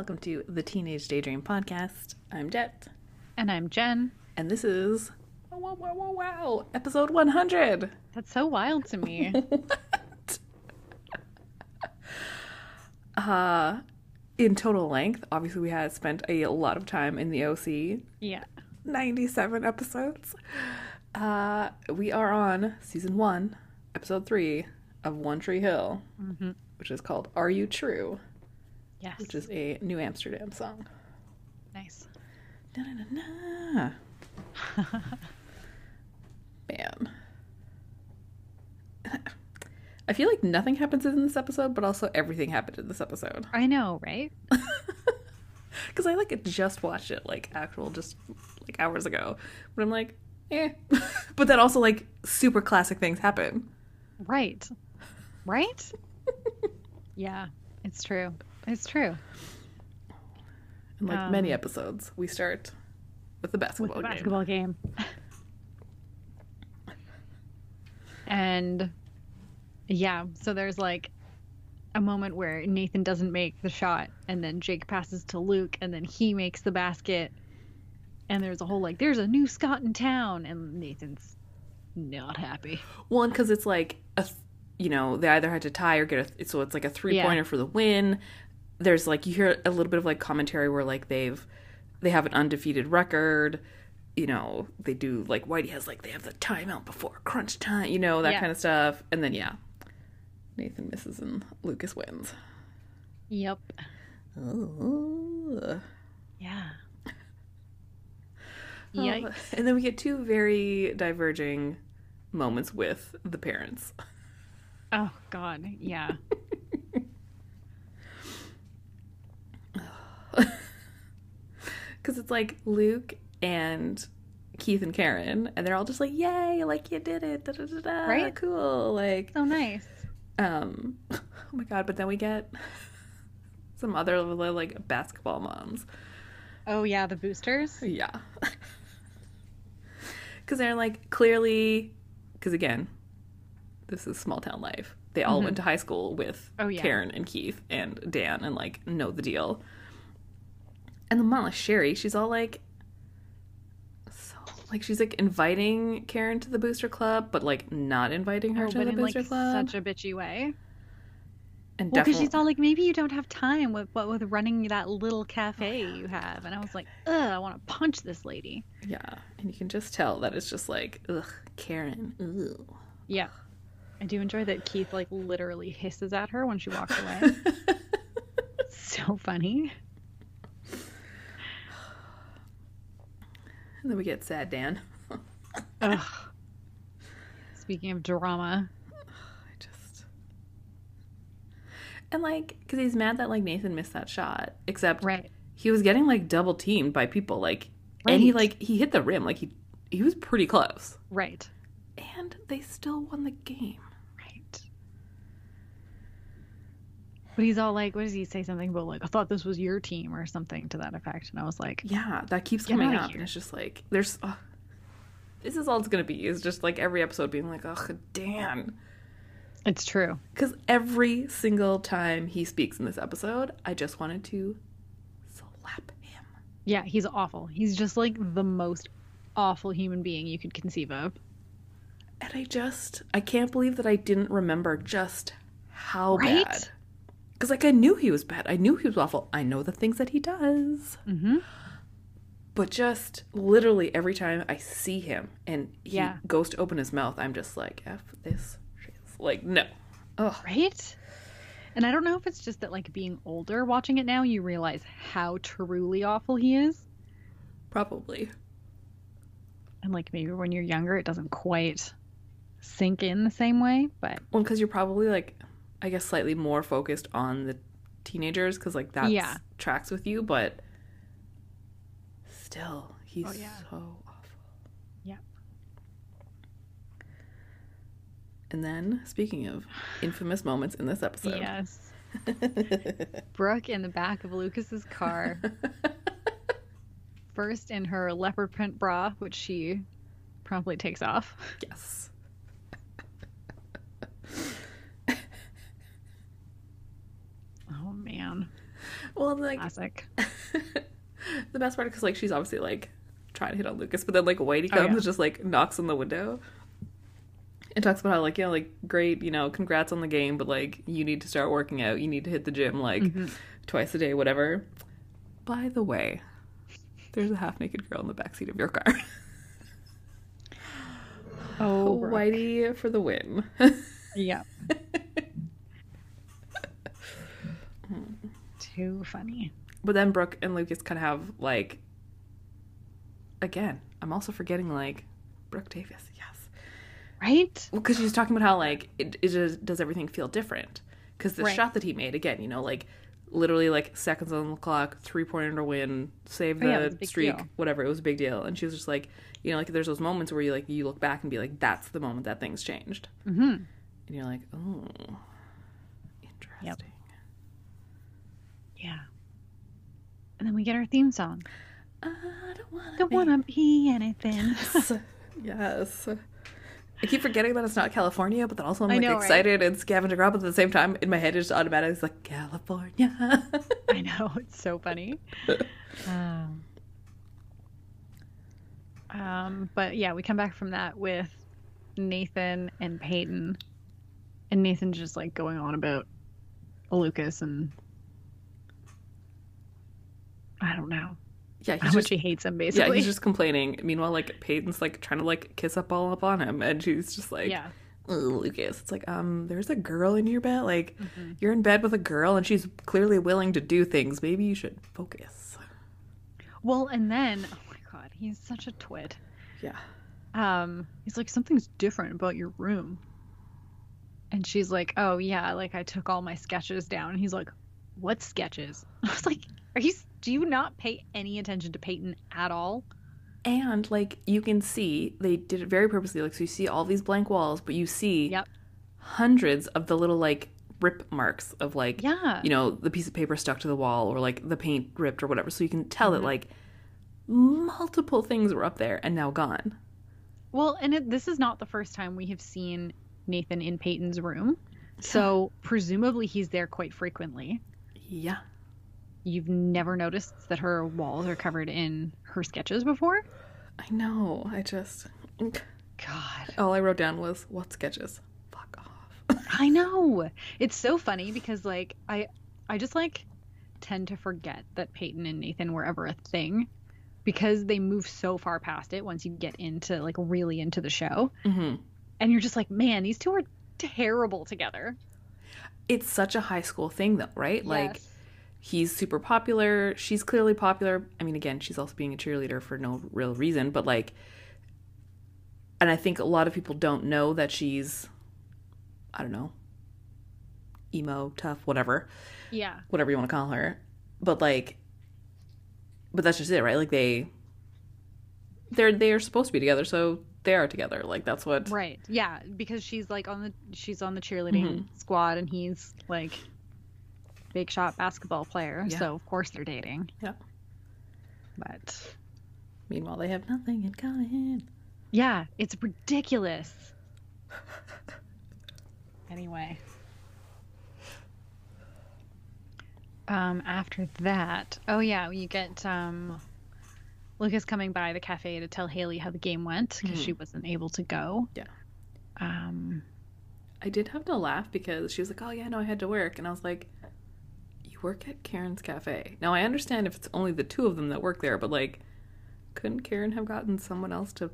Welcome to the Teenage Daydream Podcast. I'm Jet, And I'm Jen. and this is wow, wow, wow, wow, episode 100. That's so wild to me. what? uh, in total length, obviously, we had spent a lot of time in the OC, yeah. 97 episodes. Uh, we are on season one, episode three of One Tree Hill, Mm-hmm. which is called Are You True? Yes. which is a New Amsterdam song. nice. Na-na-na-na. Man. I feel like nothing happens in this episode, but also everything happened in this episode. I know, right? Because I like just watched it like actual just like hours ago. But I'm like, eh. but then also like super classic things happen. Right. Right? yeah, it's true. It's true. And like many Um, episodes, we start with the basketball, With the basketball game. and yeah, so there's like a moment where Nathan doesn't make the shot and then Jake passes to Luke and then he makes the basket. And there's a whole like there's a new Scott in town and Nathan's not happy. One, because it's like a, you know, they either had to tie or get a, so it's like a three pointer Yeah. for the win. There's like you hear a little bit of like commentary where like they've they have an undefeated record. You know, they do like Whitey has like they have the timeout before crunch time. You know that Yeah. kind of stuff. And then yeah, Nathan misses and Lucas wins. Yep. Ooh. Yeah. Oh, Yikes. And then we get two very diverging moments with the parents. Oh God. Yeah. Because it's like Luke and Keith and Karen, and they're all just like, "Yay! Like you did it! Da, da, da, da, Right? Cool! Like, So nice. um, oh my god!" But then we get some other like basketball moms. Oh yeah, the boosters. Yeah, because they're like clearly, because again, this is small town life. They all went to high school with Oh, yeah. Karen and Keith and Dan, and like know the deal. And the mom, Sherry, she's all like, so like she's like inviting Karen to the booster club, but like not inviting her Oh, to but the in booster like club. such a bitchy way. and Well, because definitely, she's all like, maybe you don't have time with what with running that little cafe oh, you have, and I was like, ugh, I want to punch this lady. yeah, and you can just tell that it's just like, ugh, Karen, ugh. Yeah. I do enjoy that Keith like literally hisses at her when she walks away. so funny. And then we get sad Dan. Speaking of drama, I just and like because he's mad that like Nathan missed that shot, except right? he was getting like double teamed by people, like, and he like he hit the rim, like he he was pretty close, Right. and they still won the game. Right. But he's all like, what does he say? Something about like, I thought this was your team or something to that effect. And I was like, Yeah, that keeps coming up, here. and it's just like there's. ugh. this is all it's gonna be. Is just like every episode being like, oh, Dan. it's true. Because every single time he speaks in this episode, I just wanted to slap him. Yeah, he's awful. He's just like the most awful human being you could conceive of. And I just, I can't believe that I didn't remember just how Right? bad. Because, like, I knew he was bad. I knew he was awful. I know the things that he does. Mm-hmm. But just literally every time I see him and he Yeah. goes to open his mouth, I'm just like, F this shit. Like, no. Ugh. Right? And I don't know if it's just that like being older watching it now, you realize how truly awful he is. Probably. And like maybe when you're younger it doesn't quite sink in the same way, but Well, because you're probably, like, I guess slightly more focused on the teenagers because, like, that Yeah. tracks with you. But still, he's Oh, yeah. so awful. Yeah. And then, speaking of infamous moments in this episode, yes. Brooke in the back of Lucas's car, first in her leopard print bra, which she promptly takes off. yes. Oh well, like Classic. the best part because like she's obviously like trying to hit on Lucas, but then like Whitey Oh, comes yeah. and just like knocks on the window and talks about how like you know like great you know congrats on the game, but like you need to start working out, you need to hit the gym like Mm-hmm. twice a day, whatever. By the way, there's a half naked girl in the backseat of your car. Oh, Brooke. Whitey for the win. Yeah. Too funny. But then Brooke and Lucas kind of have like again. I'm also forgetting like Brooke Davis. Yes. Right? Well, because she's talking about how like it, it just does everything feel different. Because the Right. shot that he made again, you know, like literally like seconds on the clock, three pointer win, save Oh, the yeah, a big streak, deal. whatever. It was a big deal, and she was just like, you know, like there's those moments where you like you look back and be like, that's the moment that things changed, Mm-hmm. and you're like, oh, interesting. Yeah. And then we get our theme song. I don't want Don't wanna be anything. Yes. yes. I keep forgetting that it's not California, but then also I'm like know, right? excited and Gavin DeGraw at the same time. In my head, it's just automatic. It's like California. I know it's so funny. Um, um, but yeah, we come back from that with Nathan and Peyton, and Nathan just like going on about Lucas and I don't know yeah, how he's much just he hates him. basically. yeah, he's just complaining. Meanwhile, like Peyton's like trying to like kiss up all up on him, and she's just like, yeah. Lucas. It's like, um, there's a girl in your bed. Like, Mhm. you're in bed with a girl, and she's clearly willing to do things. Maybe you should focus. Well, and then oh my god, he's such a twit. Yeah. um he's like something's different about your room and she's like oh yeah like i took all my sketches down and he's like what sketches i was like are you do you not pay any attention to peyton at all And like you can see, they did it very purposely. Like so, you see all these blank walls, but you see Yep. hundreds of the little like rip marks of like yeah you know the piece of paper stuck to the wall or like the paint ripped or whatever. So you can tell Mhm. that like multiple things were up there and now gone. well and it, this is not the first time we have seen nathan in peyton's room so presumably he's there quite frequently Yeah. You've never noticed that her walls are covered in her sketches before I know. I just god all I wrote down was what sketches. Fuck off. I know. It's so funny because like I I just like tend to forget that Peyton and Nathan were ever a thing because they move so far past it once you get into like really into the show. hmm And you're just like, man, these two are terrible together. It's such a high school thing though, right? Like Yes. He's super popular. She's clearly popular. I mean, again, she's also being a cheerleader for no real reason, but like, and I think a lot of people don't know that she's, I don't know, emo, tough, whatever, Yeah. whatever you want to call her. But like, but that's just it, right? Like they, they're they are supposed to be together, so they are together. Like that's what. Right. Yeah, because she's like on the she's on the cheerleading Mm-hmm. squad and he's like big shot basketball player. Yeah. So of course they're dating. Yeah. But Meanwhile, they have nothing in common. Yeah, it's ridiculous. anyway. Um, after that, oh yeah, you get um, Lucas coming by the cafe to tell Haley how the game went because she wasn't able to go. Yeah. Um, I did have to laugh because she was like, "Oh yeah, no, I had to work," and I was like, "You work at Karen's cafe." Now I understand if it's only the two of them that work there, but like, couldn't Karen have gotten someone else to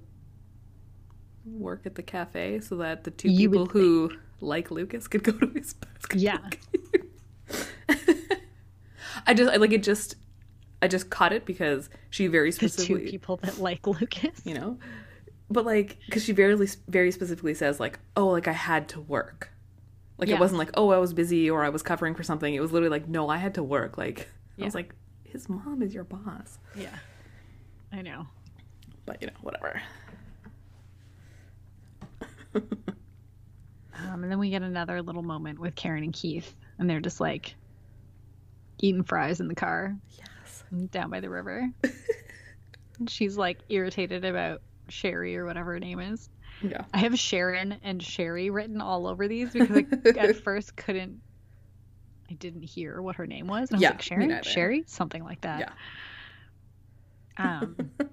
work at the cafe so that the two You people who like Lucas could go to his basketball Yeah. I just, I like it. Just, I just caught it because she very the two specifically, people that like Lucas. you know, but like, because she very, very specifically says like, "Oh, like I had to work." Like Yeah. it wasn't like, "Oh, I was busy" or "I was covering for something." It was literally like, "No, I had to work." Like I was like, "His mom is your boss," Yeah, I know. but you know, whatever. Um, and then we get another little moment with Karen and Keith, and they're just like eating fries in the car Yes. down by the river. and she's like irritated about Sherry or whatever her name is. Yeah. I have Sharon and Sherry written all over these because I at first couldn't I didn't hear what her name was. And I Yeah, was like, me Sherry? Something like that. Yeah. Um,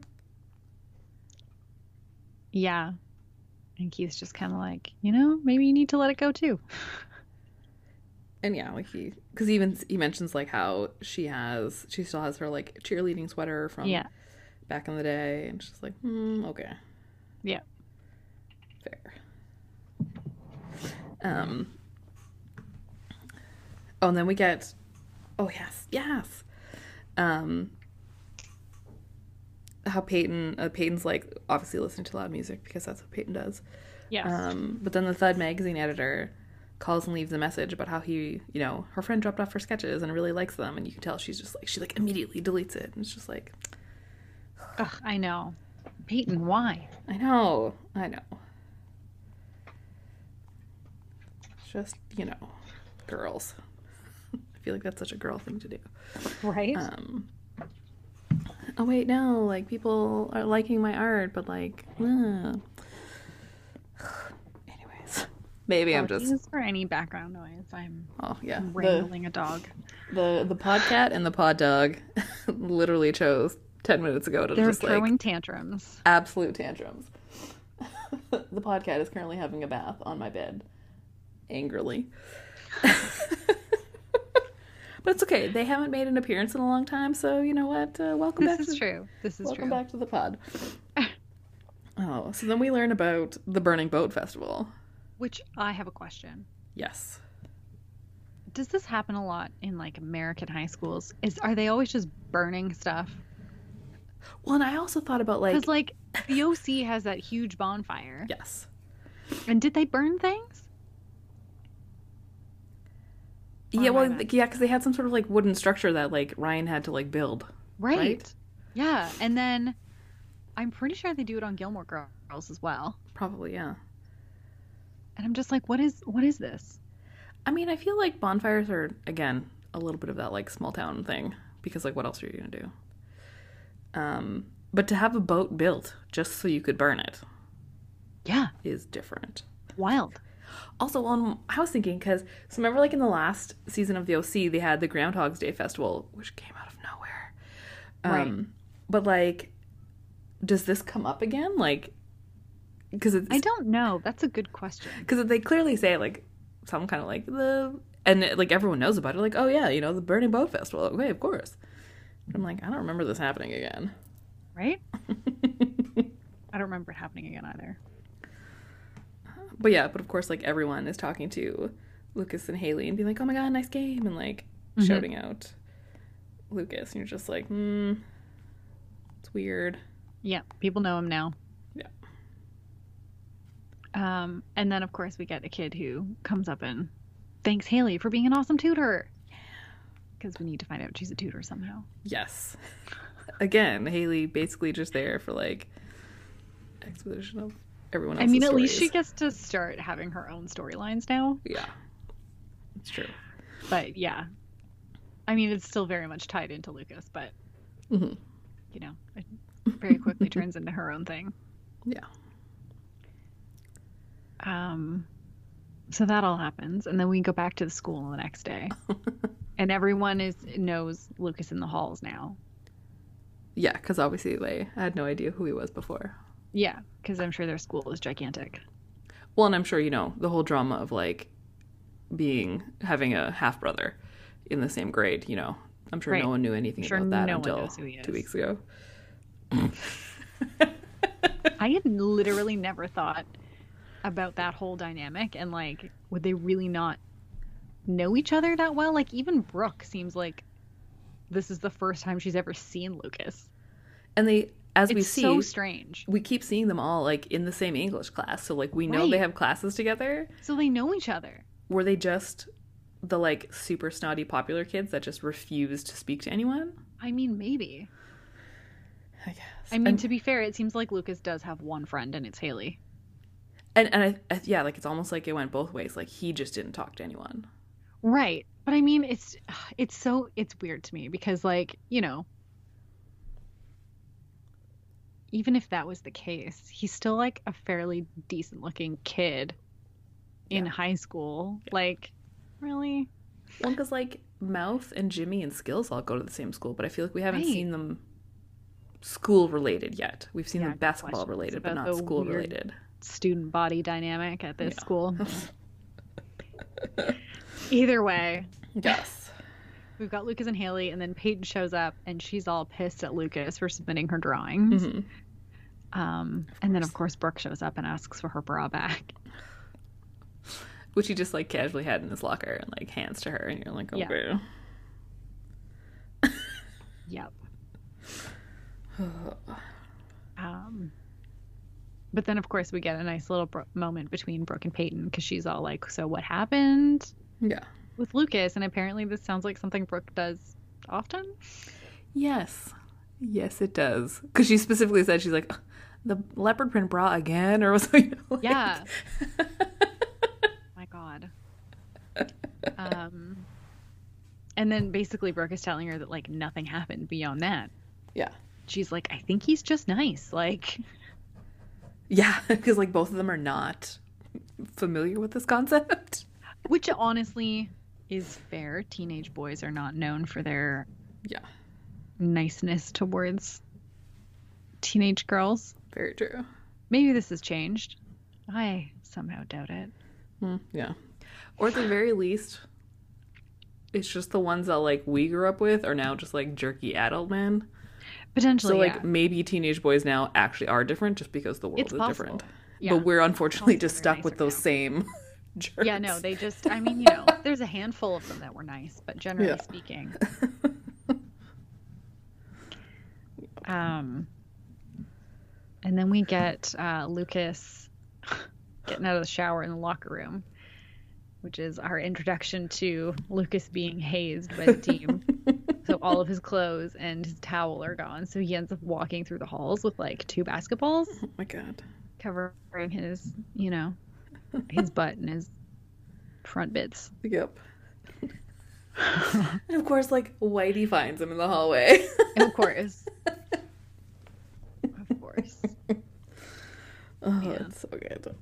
yeah. And Keith's just kind of like, you know, maybe you need to let it go too. And yeah, like he, because even he mentions like how she has, she still has her like cheerleading sweater from Yeah. back in the day, and she's like, hmm, okay, Yeah. Fair. Um. Oh, and then we get, oh yes, yes, um. How Peyton, uh, Peyton's like obviously listening to loud music because that's what Peyton does. Yes. Um, but then the Thud magazine editor calls and leaves a message about how he, you know, her friend dropped off her sketches and really likes them, and you can tell she's just like she like immediately deletes it, and it's just like, Ugh, I know. Peyton, why? I know, I know. It's just you know, girls. I feel like that's such a girl thing to do. Right? Um. Oh wait, no, like people are liking my art, but like, uh. anyways, maybe I'm just for any background noise. I'm oh yeah, the- wrangling a dog. The the podcat and the pod dog literally chose ten minutes ago to They're just throwing like tantrums. absolute tantrums. the podcat is currently having a bath on my bed, angrily. but it's okay. They haven't made an appearance in a long time, so you know what? Uh, welcome This back. This is to, true. This is true. Welcome true. back to the pod. oh, so then we learn about the Burning Boat Festival. Which I have a question. Yes. Does this happen a lot in like American high schools? Is are they always just burning stuff? Well, and I also thought about like, Because like the OC has that huge bonfire, yes. and did they burn things? Or Yeah, well, yeah, because they had some sort of like wooden structure that like Ryan had to like build. Right. Right? Yeah, and then I'm pretty sure they do it on Gilmore Girls as well. Probably, yeah. And I'm just like, what is what is this? I mean, I feel like bonfires are again a little bit of that like small town thing because like what else are you gonna do? Um, but to have a boat built just so you could burn it Yeah, is different. wild. Also, um, I was thinking because so remember like in the last season of the OC they had the Groundhog's Day festival which came out of nowhere. Um, Right. But like, does this come up again? Like, because it's I don't know. That's a good question. because they clearly say like some kind of like the and like everyone knows about it like oh yeah you know the burning boat festival okay of course i'm like i don't remember this happening again Right? I don't remember it happening again either. But yeah but of course like everyone is talking to lucas and haley and being like oh my god nice game and like Mhm. shouting out lucas and you're just like hmm it's weird Yeah, people know him now. Yeah. Um, and then of course we get a kid who comes up and thanks Haley for being an awesome tutor. Because we need to find out she's a tutor somehow. yes again haley basically just there for like exposition of everyone I mean, at least she gets to start having her own storylines now. yeah it's true But yeah, I mean, it's still very much tied into Lucas, but Mhm. you know, it very quickly turns into her own thing. yeah Um, so that all happens, and then we go back to the school the next day, and everyone is knows Lucas in the halls now. Yeah, because obviously they had no idea who he was before. Yeah, because I'm sure their school is gigantic. Well, and I'm sure you know the whole drama of like being having a half brother in the same grade. You know, I'm sure Right. no one knew anything Sure about that no until knows who he two weeks ago. I had literally never thought about that whole dynamic and like, would they really not know each other that well? Like, even Brooke seems like this is the first time she's ever seen Lucas. And they, as It's we see, so strange. we keep seeing them all like in the same English class. So like we know they have classes together. So they know each other. Were they just the like super snotty popular kids that just refused to speak to anyone? I mean, maybe. I guess. I mean, and, to be fair, it seems like Lucas does have one friend, and it's Haley. and, and I, I, yeah, like it's almost like it went both ways. Like he just didn't talk to anyone. Right. But I mean, it's it's so it's weird to me because like, you know, even if that was the case, he's still like a fairly decent looking kid in Yeah. high school. Yeah. Like, really? Well, because like Mouth and Jimmy and Skills all go to the same school, but I feel like we haven't Right. seen them school related yet. We've seen Yeah, them basketball related, but not school related. Student body dynamic at this school. Either way, Yes. we've got Lucas and Haley, and then Peyton shows up, and she's all pissed at Lucas for submitting her drawings. Mhm. Um, and then of course Brooke shows up and asks for her bra back. Which he just like casually had in his locker and like hands to her, and you're like, Yeah. okay. Yep. Um, but then of course we get a nice little bro- moment between Brooke and Peyton because she's all like, "So what happened Yeah. with Lucas?" And apparently this sounds like something Brooke does often. Yes. Yes, it does. Because she specifically said she's like, "Ugh, the leopard print bra again, or was you know, like- Yeah. My God. Um, and then basically Brooke is telling her that like nothing happened beyond that. yeah. She's like, I think he's just nice. Like, Yeah, because like both of them are not familiar with this concept. which honestly is fair. Teenage boys are not known for their Yeah, niceness towards teenage girls. Very true. Maybe this has changed. I somehow doubt it. Hmm, yeah, or at the very least, it's just the ones that like we grew up with are now just like jerky adult men. Potentially, So like yeah. maybe teenage boys now actually are different just because the world It's is possible. different. Yeah. But we're unfortunately just stuck with those now. same jerks. yeah, no, they just, I mean, you know, there's a handful of them that were nice, but generally Yeah. speaking. Um, and then we get uh, Lucas getting out of the shower in the locker room, which is our introduction to Lucas being hazed by the team. so all of his clothes and his towel are gone. So he ends up walking through the halls with like two basketballs oh my god. covering his, you know, his butt and his front bits. Yep. and of course, like Whitey finds him in the hallway. Of course. of course. Oh, Yeah. it's so good.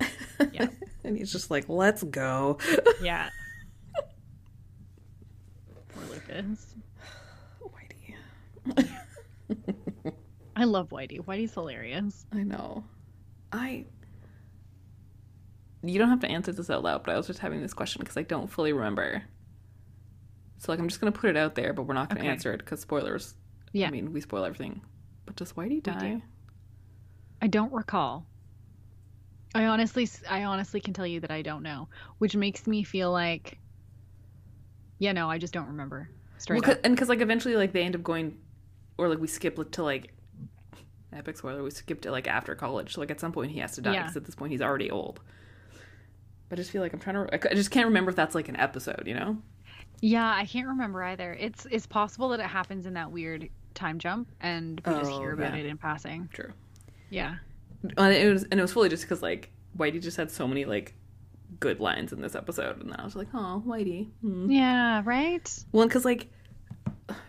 Yeah. and he's just like, "Let's go." Yeah. Poor Lucas. Whitey. I love Whitey. Whitey's hilarious. I know. I. You don't have to answer this out loud, but I was just having this question because I don't fully remember. So like, I'm just gonna put it out there, but we're not gonna Okay. answer it because spoilers. Yeah. I mean, we spoil everything. But does Whitey die? do. I don't recall. I honestly, I honestly can tell you that I don't know, which makes me feel like, yeah, no, I just don't remember. Straight Well, and because like eventually like they end up going, or like we skip to like epic spoiler. We skip to like after college. So like at some point he has to die Yeah. because at this point he's already old. But I just feel like I'm trying to. I just can't remember if that's like an episode. You know? Yeah, I can't remember either. It's it's possible that it happens in that weird time jump, and we just Oh, hear about yeah. it in passing. True. Yeah. And it was and it was fully just because like Whitey just had so many like good lines in this episode, and then I was like, oh, Whitey. Hmm. Yeah. Right. Well, because like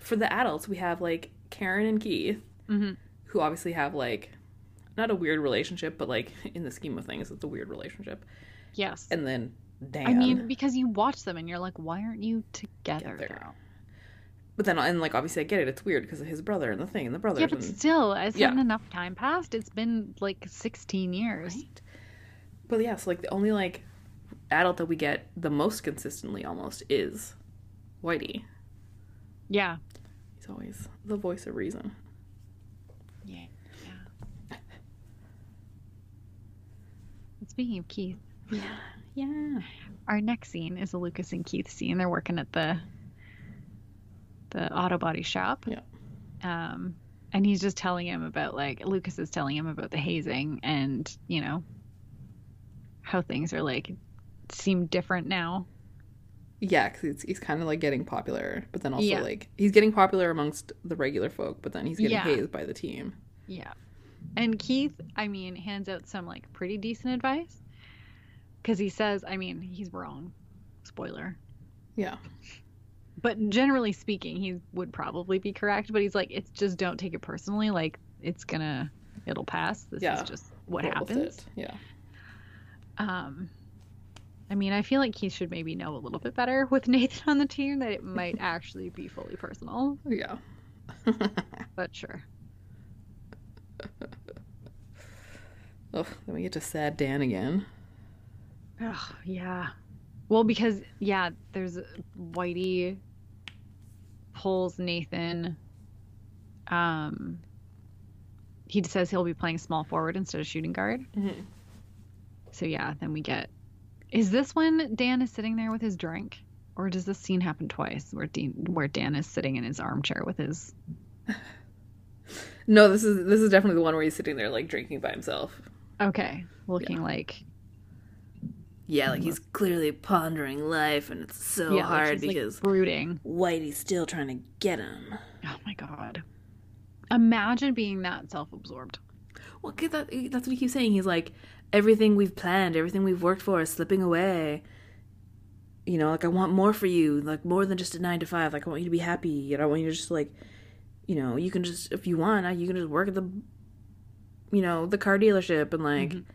for the adults, we have like Karen and Keith, Mhm. who obviously have like not a weird relationship, but like in the scheme of things, it's a weird relationship. Yes. And then Dan. I mean, because you watch them and you're like, why aren't you together? Together. But then and like obviously I get it. It's weird because of his brother and the thing and the brother. Yeah, but and, still, hasn't Yeah. enough time passed? It's been like 16 years. Right? But yeah, so like the only like adult that we get the most consistently almost is Whitey. Yeah. He's always the voice of reason. Yeah. Yeah. Speaking of Keith, Yeah. Yeah. our next scene is a Lucas and Keith scene. They're working at the the auto body shop. Yeah. Um, and he's just telling him about like Lucas is telling him about the hazing and you know how things are like seem different now. Yeah, because he's, he's kind of like getting popular, but then also Yeah. like he's getting popular amongst the regular folk, but then he's getting Yeah. hazed by the team. Yeah. And Keith, I mean, hands out some like pretty decent advice. Because he says, I mean, he's wrong. Spoiler. Yeah. But generally speaking, he would probably be correct. But he's like, it's just don't take it personally. Like, it's gonna, it'll pass. This Yeah. is just what Roll happens. Yeah. Um, I mean, I feel like he should maybe know a little bit better with Nathan on the team that it might actually be fully personal, Yeah. but sure. oh, then we get to sad Dan again. Oh, yeah. Well, because yeah, there's Whitey pulls Nathan. Um, he says he'll be playing small forward instead of shooting guard. Mhm. So yeah, then we get. Is this when Dan is sitting there with his drink, or does this scene happen twice, where Dean, where Dan is sitting in his armchair with his? No, this is this is definitely the one where he's sitting there like drinking by himself. Okay, looking like Yeah, like mm-hmm. he's clearly pondering life, and it's so yeah, hard like, because brooding. Whitey's still trying to get him. Oh my god. Imagine being that self-absorbed. Well, 'cause that, that's what he keeps saying. He's like, everything we've planned, everything we've worked for is slipping away. You know, like I want more for you, like more than just a nine to five. Like I want you to be happy. You know, I want you to just like, you know, you can just if you want, you can just work at the, you know, the car dealership and like, mm-hmm.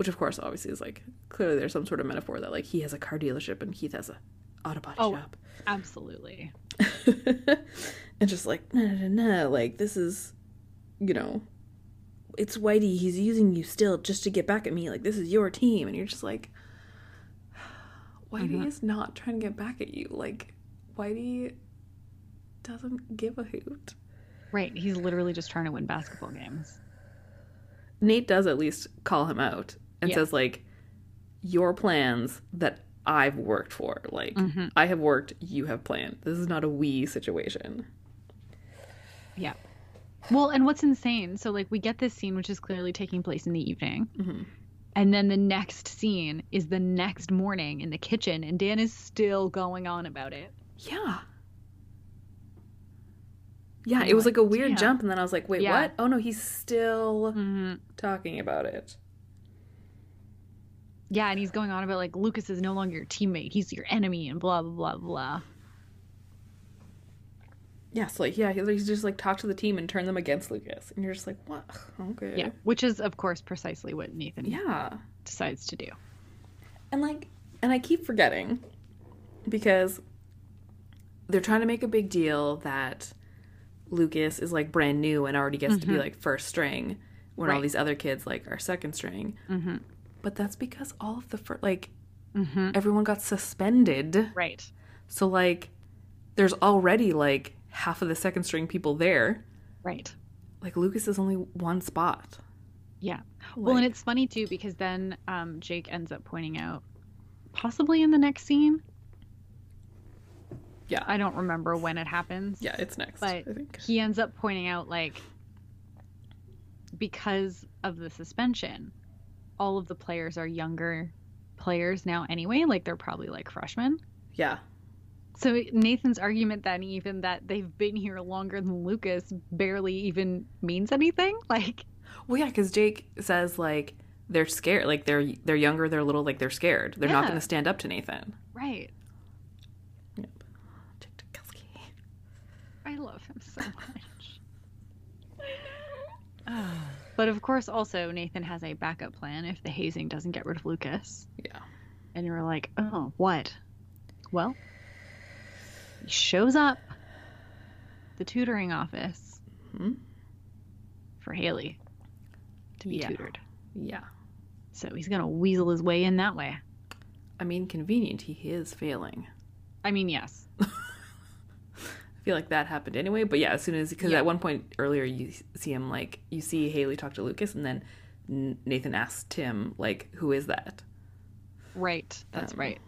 Which of course obviously is like clearly there's some sort of metaphor that like he has a car dealership and Keith has a auto body Oh. shop. Absolutely. and just like no no no like this is you know it's whitey he's using you still just to get back at me like this is your team and you're just like whitey Mhm. is not trying to get back at you like whitey doesn't give a hoot Right. He's literally just trying to win basketball games. nate does at least call him out and Yeah. says like your plans that i've worked for like Mhm. i have worked you have planned this is not a we situation Yeah. Well, and what's insane? So, like, we get this scene, which is clearly taking place in the evening. Mhm. And then the next scene is the next morning in the kitchen, and Dan is still going on about it. Yeah. Yeah, it was like, a weird damn. jump, and then I was like, wait, Yeah. what? Oh no, he's still Mm-hmm. talking about it. Yeah, and he's going on about, like, Lucas is no longer your teammate. He's your enemy, and blah, blah, blah, blah. Yeah, so like, yeah, he's just like talk to the team and turn them against Lucas, and you're just like, what? Okay. Yeah. Which is, of course, precisely what Nathan Yeah. decides to do. And like, and I keep forgetting because they're trying to make a big deal that Lucas is like brand new and already gets to be like first string when all these other kids like are second string. Mm-hmm. But that's because all of the fir- like Mm-hmm. everyone got suspended. Right. So like there's already like half of the second string people there. Right. Like Lucas is only one spot. Yeah. well, and it's funny too because then um, Jake ends up pointing out, possibly in the next scene. Yeah. I don't remember when it happens. Yeah, it's next. But I think. he ends up pointing out like because of the suspension, all of the players are younger players now anyway. Like they're probably like freshmen. Yeah. So Nathan's argument then even that they've been here longer than Lucas barely even means anything. Like Well, yeah, because Jake says like they're scared. Like they're they're younger. They're little. Like they're scared. They're not going to stand up to Nathan. right. Yep. I love him so much. but of course, also Nathan has a backup plan if the hazing doesn't get rid of Lucas. Yeah. And you're like, oh, what? Well, he shows up the tutoring office Mhm. for Haley to be Yeah. tutored. Yeah. So he's gonna weasel his way in that way. I mean, convenient. He is failing. I mean, yes. I feel like that happened anyway. But yeah, as soon as because Yeah. at one point earlier you see him like you see Haley talk to Lucas, and then Nathan asks Tim like, "Who is that?" Right. That's Um, right.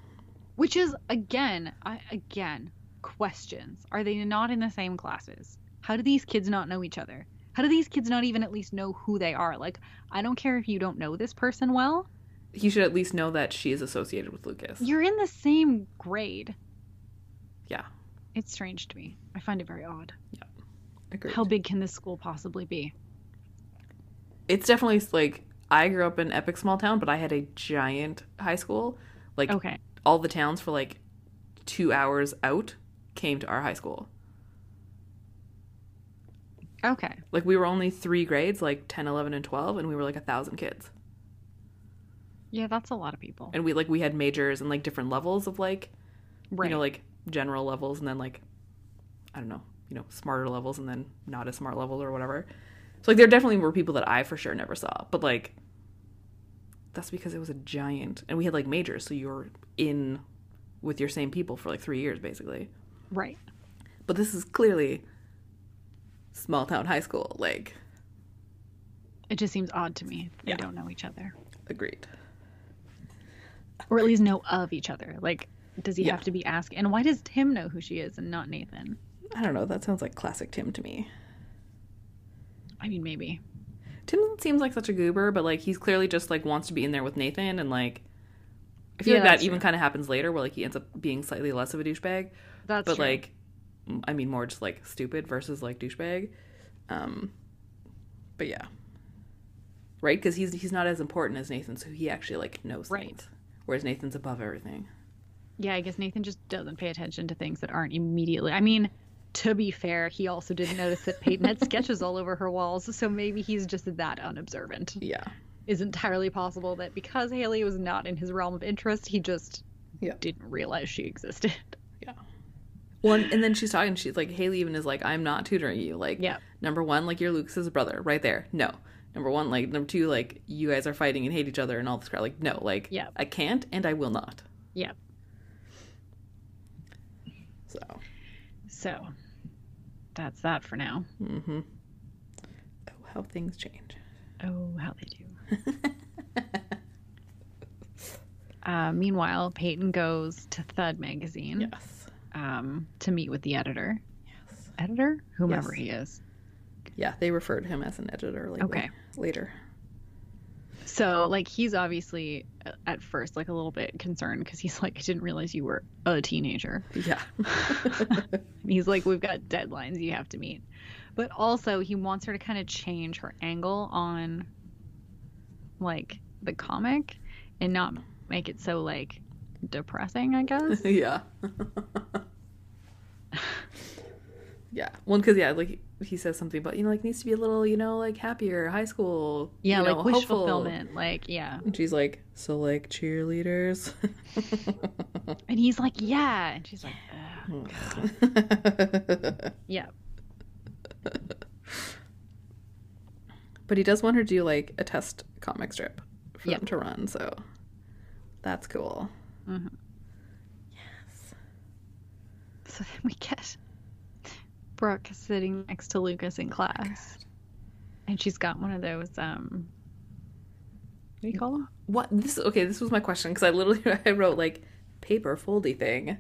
Which is again, I again questions. Are they not in the same classes? How do these kids not know each other? How do these kids not even at least know who they are? Like, I don't care if you don't know this person well. He should at least know that she is associated with Lucas. You're in the same grade. Yeah. It's strange to me. I find it very odd. Yeah. Agreed. How big can this school possibly be? it's definitely like I grew up in epic small town, but I had a giant high school. Like Okay. all the towns for like two hours out came to our high school. Okay. Like we were only three grades, like 10, 11, and 12, and we were like a thousand kids. Yeah, that's a lot of people. And we like we had majors and like different levels of like Right. you know like general levels and then like I don't know, you know, smarter levels and then not as smart levels or whatever. So like there definitely were people that I for sure never saw, but like that's because it was a giant and we had like majors, so you were in with your same people for like 3 years basically. right. But this is clearly small town high school, like It just seems odd to me. They Yeah. don't know each other. agreed. Or at least know of each other. Like, does he Yeah. have to be asked? And why does Tim know who she is and not Nathan? I don't know, that sounds like classic Tim to me. I mean, maybe. Tim seems like such a goober, but like he's clearly just like wants to be in there with Nathan and like I feel Yeah, like that even kind of happens later where like he ends up being slightly less of a douchebag, That's but true. like I mean more just like stupid versus like douchebag. Um but yeah. Right? Cuz he's he's not as important as Nathan, so he actually like knows Right. things. Whereas Nathan's above everything. yeah, I guess Nathan just doesn't pay attention to things that aren't immediately. I mean, to be fair, he also didn't notice that Peyton had sketches all over her walls, so maybe he's just that unobservant. Yeah. Is entirely possible that because Haley was not in his realm of interest, he just Yeah. didn't realize she existed. Yeah. Well, and, and then she's talking. She's like, Haley even is like, I'm not tutoring you. Like, Yeah. number one, like you're Lucas's brother, right there. No. Number one, like number two, like you guys are fighting and hate each other and all this crap. Like, no, like Yeah. I can't and I will not. Yeah. So, So that's that for now. mm-hmm. Oh, how things change. Oh, how they do. uh, meanwhile, Peyton goes to Thud magazine Yes. um, to meet with the editor. Yes. Editor? Whomever Yes. he is. Yeah, they refer to him as an editor. Like, Okay. Later. So, like, he's obviously at first like a little bit concerned because he's like, I didn't realize you were a teenager. Yeah. He's like, we've got deadlines you have to meet. But also, he wants her to kind of change her angle on like the comic and not make it so like depressing, I guess. yeah. yeah. One, because yeah, like he says something about you know like needs to be a little you know like happier high school. Yeah, you know, like wish hopeful. fulfillment. Like, yeah. And she's like, so like cheerleaders. And he's like, yeah. And she's like, yeah. but he does want her to do like a test comic strip for Yeah. them to run, so that's cool. Mhm. So then we get Brooke sitting next to Lucas in class. And she's got one of those, um, what do you call them? What this? Okay, this was my question because I literally I wrote like paper foldy thing,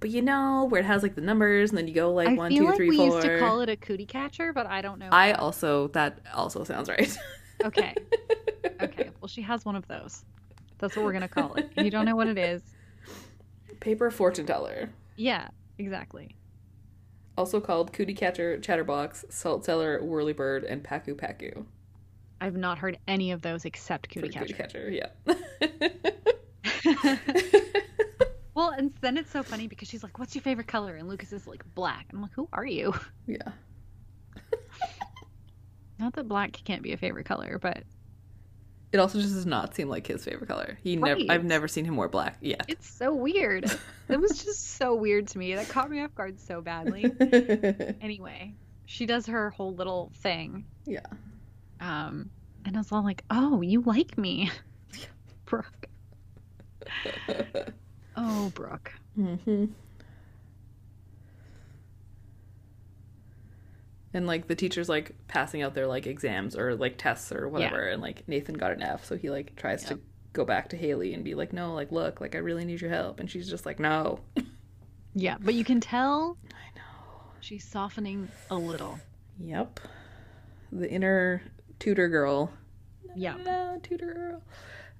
but you know where it has like the numbers and then you go like I one, feel two, like three, we four. used to call it a cootie catcher, but I don't know. I also that also sounds right. Okay. Okay. Well, she has one of those. That's what we're going to call it. If you don't know what it is, paper fortune teller, yeah, exactly. Also called cootie catcher, chatterbox, salt cellar, whirlybird, and paku paku. I've not heard any of those except For cootie Cootie catcher. catcher, yeah. Well, and then it's so funny because she's like, "What's your favorite color?" And Lucas is like, "Black." And I'm like, "Who are you?" yeah. Not that black can't be a favorite color, but It also just does not seem like his favorite color. He never I've never seen him wear black Yeah. it's so weird. it was just so weird to me. That caught me off guard so badly. Anyway, she does her whole little thing. yeah. Um, and I was all like, "Oh, you like me, Brooke." Oh, Brooke. hmm And like the teacher's like passing out their like exams or like tests or whatever, and like Nathan got an F, so he like tries to go back to Haley and be like, "No, like look, like I really need your help," and she's just like, "No." Yeah, but you can tell I know. she's softening a little. Yep. The inner tutor girl. Yeah. No, tutor girl.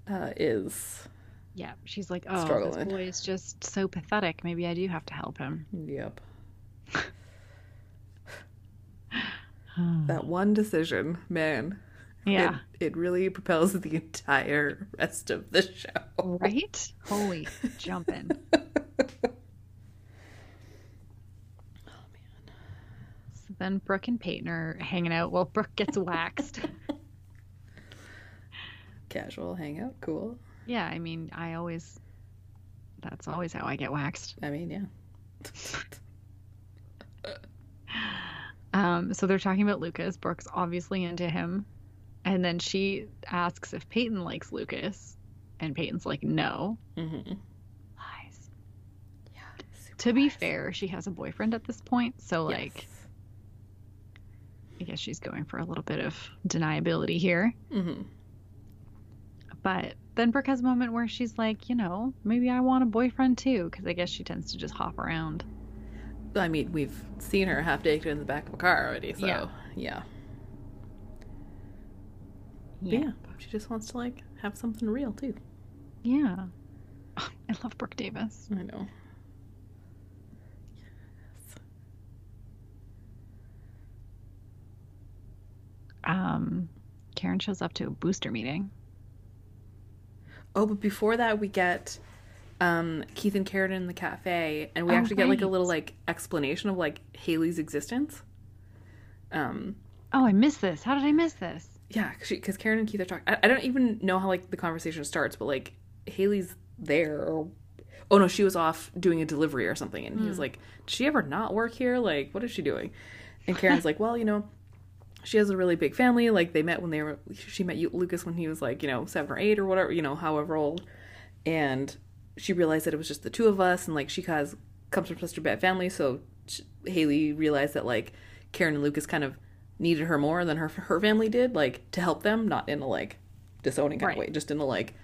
Uh, is Yeah, she's like, "Oh, Struggling. this boy is just so pathetic. Maybe I do have to help him." yep. That one decision, man. yeah. It, it really propels the entire rest of the show. Right? Holy jumping. Oh man. So then Brooke and Peyton are hanging out while Brooke gets waxed. Casual hangout, cool. Yeah, I mean, I always. That's always how I get waxed. I mean, yeah. Um, so they're talking about Lucas. Brooke's obviously into him. And then she asks if Peyton likes Lucas. And Peyton's like, no. Mm-hmm. Lies. Yeah. To be fair, she has a boyfriend at this point. So, like, Yes. I guess she's going for a little bit of deniability here. Mm-hmm. But then Brooke has a moment where she's like, you know, maybe I want a boyfriend too. Because I guess she tends to just hop around. I mean, we've seen her half naked in the back of a car already, so Yeah. yeah. But yeah. She just wants to like have something real too. Yeah. I love Brooke Davis. I know. Um, Karen shows up to a booster meeting. Oh, but before that, we get um, Keith and Karen in the cafe, and we Oh, actually get like a little like explanation of like Haley's existence. Um, Oh, I missed this. How did I miss this? yeah, because Karen and Keith are talking. I, I don't even know how like the conversation starts, but like Haley's there. Or, oh no, she was off doing a delivery or something, and he was like, "Did she ever not work here? Like, what is she doing?" And Karen's like, "Well, you know." She has a really big family. Like they met when they were. She met you- Lucas when he was like you know seven or eight or whatever. You know, however old. And she realized that it was just the two of us, and like she has comes from such a bad family. So sh Haley realized that like Karen and Lucas kind of needed her more than her her family did, like to help them, not in a like disowning kind Right. of way, just in a like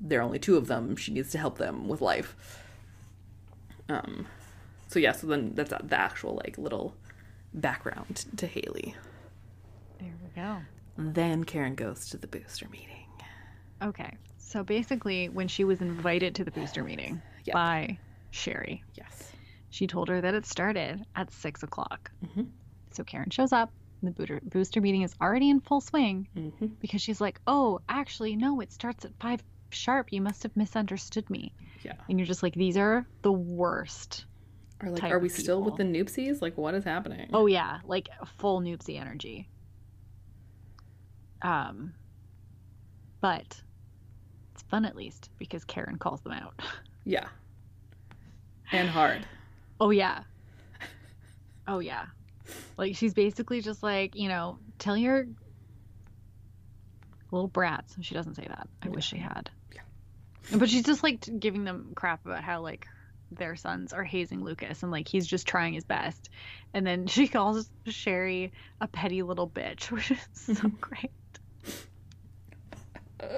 there are only two of them. She needs to help them with life. Um, so yeah, so then that's the actual like little background to Haley. There we go. Then Karen goes to the booster meeting. Okay. So basically, when she was invited to the booster meeting Yeah. by Sherry, Yes. she told her that it started at six o'clock. Mhm. So Karen shows up. The booster, booster meeting is already in full swing Mm-hmm. because she's like, "Oh, actually, no, it starts at five sharp. You must have misunderstood me." Yeah. And you're just like, "These are the worst." Or like, are we still with the noopsies? Like, what is happening? Oh yeah, like full noopsy energy. Um, but fun at least because Karen calls them out. Yeah. And hard. Oh yeah. Oh yeah. Like she's basically just like, you know, tell your little brats. She doesn't say that. I wish she had. Yeah. But she's just like giving them crap about how like their sons are hazing Lucas and like he's just trying his best. And then she calls Sherry a petty little bitch, which is so great.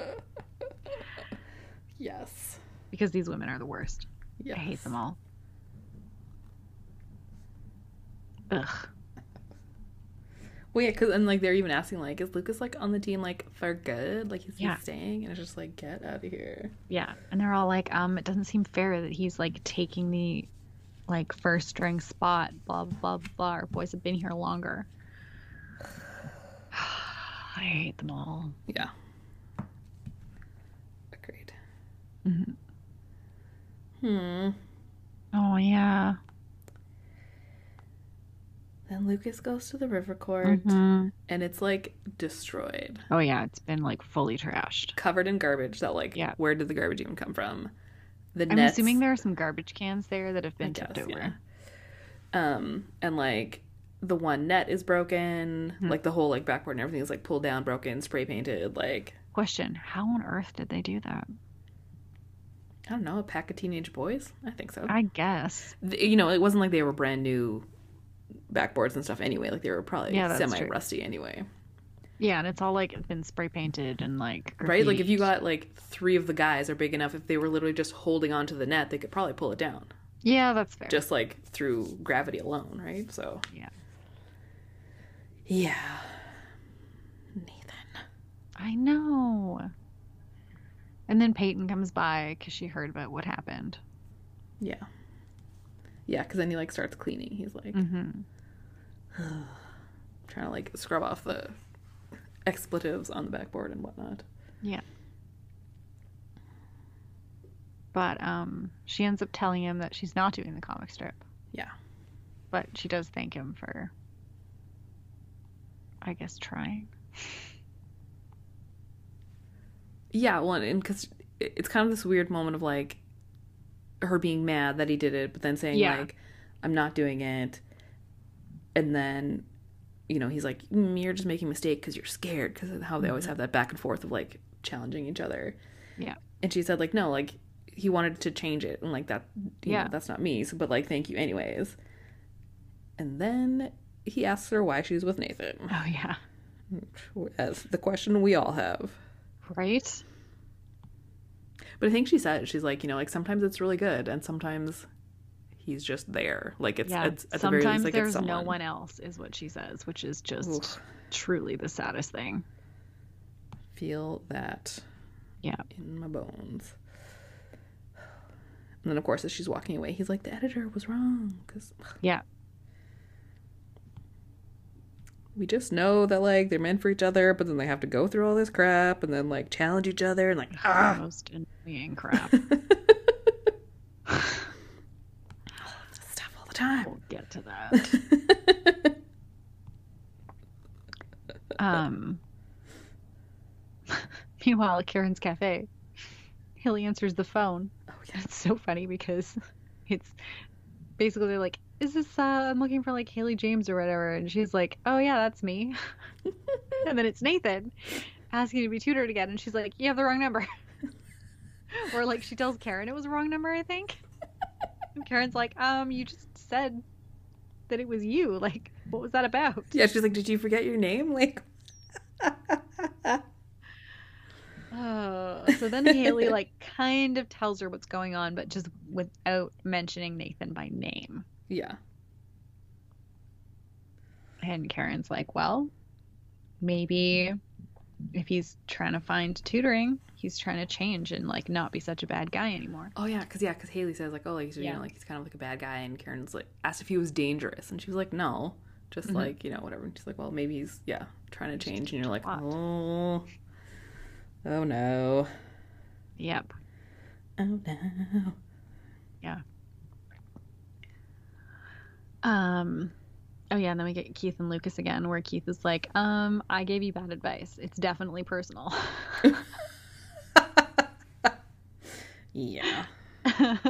Yes. Because these women are the worst. Yes. I hate them all. Ugh. Well, yeah, because and like they're even asking like, is Lucas like on the team like for good? Like is Yeah. he staying? And it's just like, get out of here. Yeah, and they're all like, um, it doesn't seem fair that he's like taking the like first string spot, blah blah blah. Our boys have been here longer. I hate them all. Yeah. Agreed. Mhm. Hmm. Oh yeah. Then Lucas goes to the river court, Mhm. and it's like destroyed, Oh yeah, it's been like fully trashed. covered in garbage. That like, Yeah. where did the garbage even come from? The I'm nets, assuming there are some garbage cans there that have I been tipped guess, over. yeah. Um, and like the one net is broken, Hmm. like the whole like backboard and everything is like pulled down, broken, spray painted. Like Question: How on earth did they do that? I don't know, a pack of teenage boys. I think so. I guess. You know, it wasn't like they were brand new backboards and stuff anyway. Like they were probably Yeah, semi rusty anyway. Yeah, and it's all like been spray painted and like Right? Like if you got like three of the guys are big enough, if they were literally just holding onto the net, they could probably pull it down. Yeah, that's fair. Just like through gravity alone, right? So Yeah. Yeah. Nathan. I know. And then Peyton comes by because she heard about what happened. Yeah. Yeah, because then he like starts cleaning. He's like Mm-hmm. trying to like scrub off the expletives on the backboard and whatnot. Yeah. But um, she ends up telling him that she's not doing the comic strip. Yeah. But she does thank him for, I guess, trying. Yeah, well, and because it's kind of this weird moment of like her being mad that he did it, but then saying Yeah. like, "I'm not doing it," and then, you know, he's like, mm, "You're just making a mistake because you're scared." Because how they always have that back and forth of like challenging each other. Yeah. And she said like, "No, like he wanted to change it, and like that, you Yeah. know, that's not me. So, but like, thank you anyways." And then he asks her why she's with Nathan, Oh yeah. as the question we all have. Right? But I think she said she's like, you know, like sometimes it's really good, and sometimes he's just there. Like it's, yeah. it's at the very Sometimes least, like it's there's no one else, is what she says, which is just Oof. truly the saddest thing. Feel that Yeah. in my bones. And then, of course, as she's walking away, he's like, "The editor was wrong," because Yeah. We just know that like they're meant for each other, but then they have to go through all this crap and then like challenge each other and like ah. Most annoying crap. stuff all the time. we'll get to that. Um. Meanwhile, at Karen's cafe, Haley answers the phone. Oh yeah. It's so funny because it's basically they're like, "Is this? Uh, I'm looking for like Haley James or whatever," and she's like, "Oh yeah, that's me." and then it's Nathan asking to be tutored again, and she's like, "You have the wrong number." or like she tells Karen it was the wrong number, I think. And Karen's like, "Um, you just said that it was you. Like, what was that about?" Yeah, she's like, "Did you forget your name?" Like, Oh, so then Haley like kind of tells her what's going on, but just without mentioning Nathan by name. Yeah, And Karen's like, well, maybe if he's trying to find tutoring, he's trying to change and like not be such a bad guy anymore. Oh yeah, because yeah, because Haley says like, oh, like so, you Yeah. know, like he's kind of like a bad guy, and Karen's like asked if he was dangerous, and she was like, no, just Mhm. like you know whatever. And she's like, well, maybe he's yeah trying to change, and you're like, plot. oh, oh no, Yep. oh no. Um Oh yeah, and then we get Keith and Lucas again where Keith is like, "Um, I gave you bad advice. It's definitely personal." Yeah,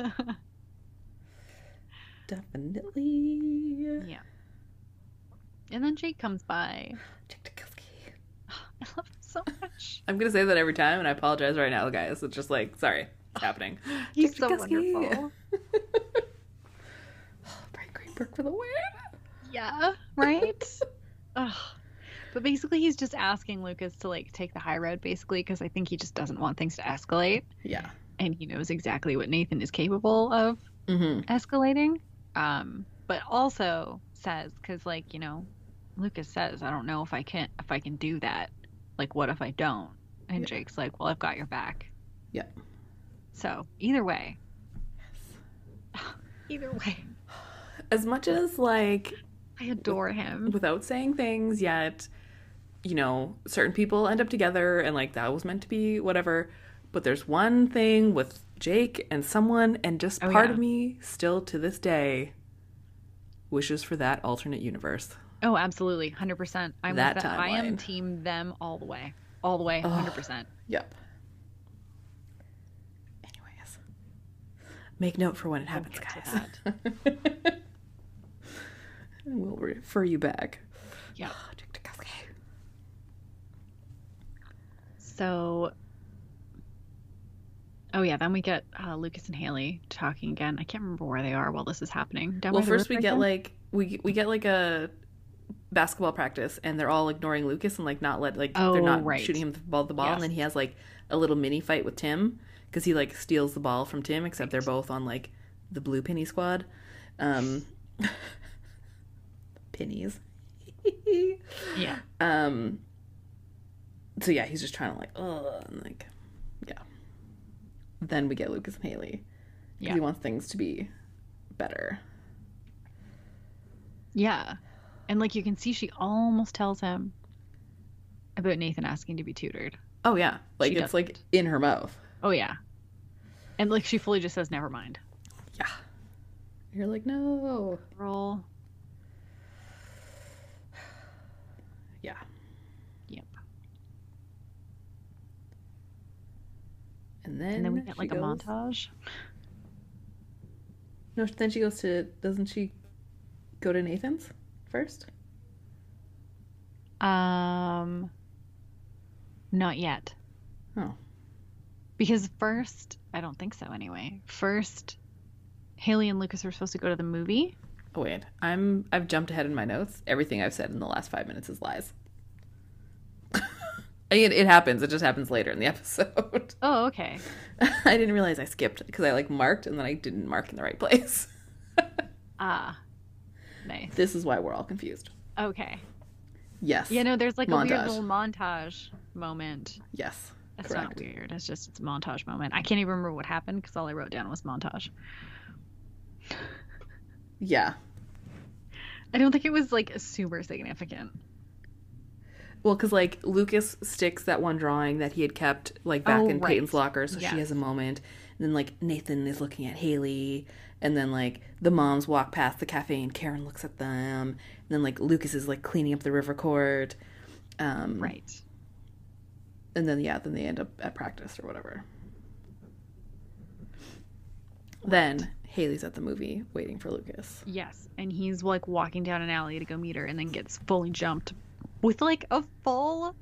definitely. yeah. And then Jake comes by. Jake Dukowski. I love him so much. I'm gonna say that every time, and I apologize right now, guys. It's just like, sorry, it's happening. He's Jake so Dukowski. wonderful. For the win. Yeah, right? Ugh. But basically, he's just asking Lucas to like take the high road, basically, because I think he just doesn't want things to escalate, Yeah. and he knows exactly what Nathan is capable of Mm-hmm. escalating. Um, but also says, because like you know, Lucas says, I don't know if I can if I can do that. Like, what if I don't? And Yeah. Jake's like, Well, I've got your back. Yep. So either way, Yes. either way, As much as like I adore him. without saying things yet, you know, certain people end up together and like that was meant to be whatever. But there's one thing with Jake and someone, and just Oh, part yeah. of me still to this day wishes for that alternate universe. Oh, absolutely, hundred percent. I'm That that. I am team them all the way, all the way, hundred percent. Yep. Anyways, make note for when it happens, guys. to we'll refer you back. Yeah. So, oh yeah, then we get uh, Lucas and Haley talking again. I can't remember where they are while this is happening. Down Well, first we river get again? like we we get like a basketball practice, and they're all ignoring Lucas and like not let like they're Oh, not right. shooting him the ball the ball, Yes. and then he has like a little mini fight with Tim because he like steals the ball from Tim, except they're both on like the blue penny squad. Um, pennies. yeah, Um. So yeah, he's just trying to like, and like, yeah. Then we get Lucas and Haley. Yeah. He wants things to be better. yeah, and like you can see, she almost tells him about Nathan asking to be tutored. Oh yeah, like She it's like doesn't. in her mouth. Oh yeah, and like she fully just says, "Never mind." Yeah. You're like, no. Roll. Yeah. Yep. And then, And then we get like a montage. No, then she goes to. Doesn't she go to Nathan's first? Um, not yet. Oh. Because first, I don't think so anyway. First, Haley and Lucas are supposed to go to the movie. Oh wait, I'm. I've jumped ahead in my notes. Everything I've said in the last five minutes is lies. It, it happens. It just happens later in the episode. Oh, okay. I didn't realize I skipped because I like marked and then I didn't mark in the right place. Ah, nice. this is why we're all confused. Okay. Yes. Yeah, no, there's like a weird little montage moment. Yes. It's correct. not weird. It's just it's a montage moment. I can't even remember what happened because all I wrote down was montage. Yeah. I don't think it was like super significant. Well, because like Lucas sticks that one drawing that he had kept like back Oh, in right. Peyton's locker, so she has a moment. And then like Nathan is looking at Haley, and then like the moms walk past the cafe, and Karen looks at them. And then like Lucas is like cleaning up the river court. Um, Right. And then yeah, then they end up at practice or whatever. Then Haley's at the movie waiting for Lucas. Yes, and he's like walking down an alley to go meet her, and then gets fully jumped with like a full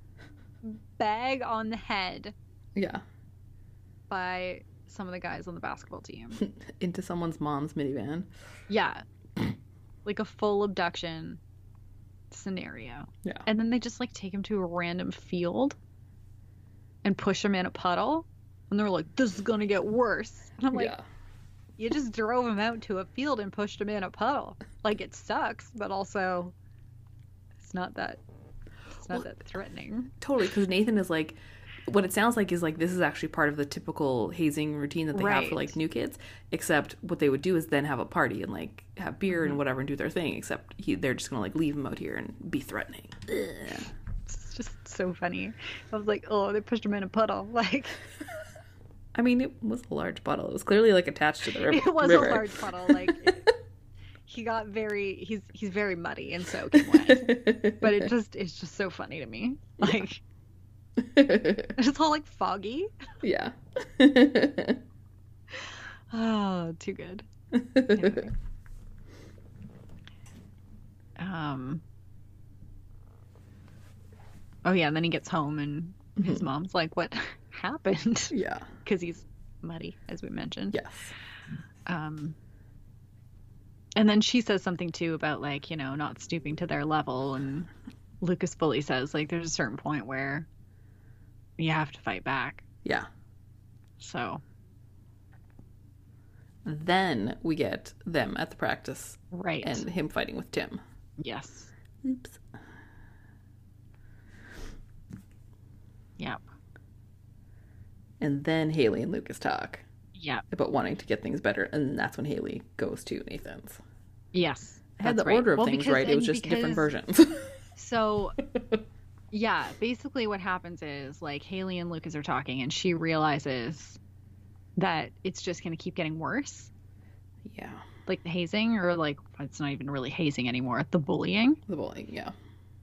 bag on the head Yeah, by some of the guys on the basketball team. into someone's mom's minivan. Yeah, like a full abduction scenario. Yeah. And then they just like take him to a random field and push him in a puddle. And they're like, this is going to get worse. And I'm like, yeah. you just drove him out to a field and pushed him in a puddle. Like, it sucks, but also it's not that. It's not Well- that threatening. Totally, because Nathan is like, what it sounds like is like this is actually part of the typical hazing routine that they have for like new kids. Except what they would do is then have a party and like have beer Mm-hmm. and whatever and do their thing. Except he, they're just gonna like leave him out here and be threatening. Ugh. It's just so funny. I was like, oh, they pushed him in a puddle. Like, I mean, it was a large bottle. It was clearly like attached to the river. it was river. a large puddle. Like, it- he got very, he's he's very muddy and soaking wet. but it just it's just so funny to me. Like it's all like foggy. yeah. Oh, too good. Anyway. Um. Oh yeah, and then he gets home and his mom's like, "What happened?" yeah. Because he's muddy, as we mentioned. Yes. Um. And then she says something too about like you know not stooping to their level, and Lucas fully says like there's a certain point where you have to fight back. Yeah. So Then we get them at the practice right, and him fighting with Tim. yes, Oops. yep, And then Haley and Lucas talk yeah about wanting to get things better, and that's when Haley goes to Nathan's. Yes. I had the right. order of Well, things because- right. It was just different versions. So, yeah, basically what happens is like Haley and Lucas are talking, and she realizes that it's just going to keep getting worse, yeah. like the hazing, or like it's not even really hazing anymore, the bullying. The bullying, yeah.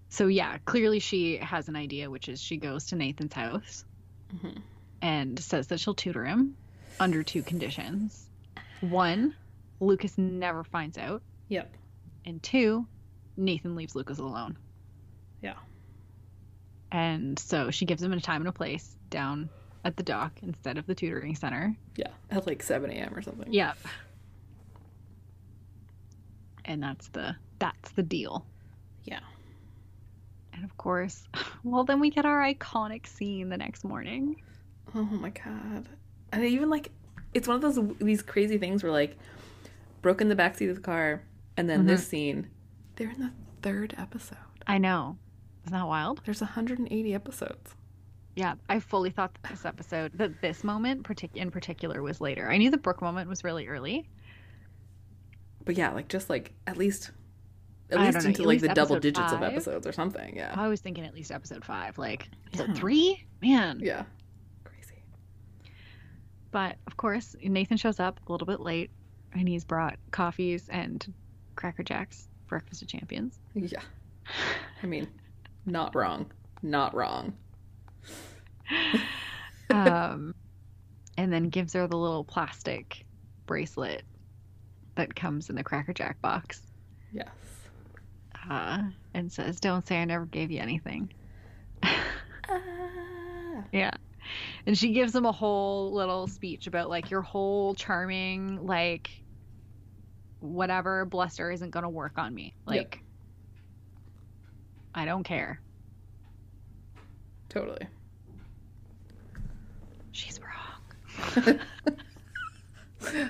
So yeah, clearly she has an idea, which is she goes to Nathan's house Mhm. and says that she'll tutor him under two conditions. One, Lucas never finds out, Yep. and two, Nathan leaves Lucas alone. Yeah. And so she gives him a time and a place down at the dock instead of the tutoring center. Yeah. At like 7 a.m. or something. Yep. And that's the that's the deal. Yeah. And of course, well then we get our iconic scene the next morning. Oh my god. And even like, it's one of those, these crazy things where like, Brooke in the backseat of the car, and then this mm-hmm. scene, they're in the third episode. I know. Isn't that wild? There's 180 episodes. Yeah, I fully thought that this episode, that this moment partic- in particular was later. I knew the Brooke moment was really early. But yeah, like just like at least at I least into at like least the double episode digits of episodes or something. Yeah. I was thinking at least episode five. Like, is Yeah. it three? Man. Yeah. Crazy. But of course, Nathan shows up a little bit late and he's brought coffees and Cracker Jacks, breakfast of champions. Yeah. I mean, not wrong. Not wrong. Um, and then gives her the little plastic bracelet that comes in the Cracker Jack box Yes. uh, and says, Don't say I never gave you anything. Ah. Yeah. And she gives him a whole little speech about like your whole charming, like whatever bluster isn't going to work on me. Like, I don't care. Totally. She's wrong.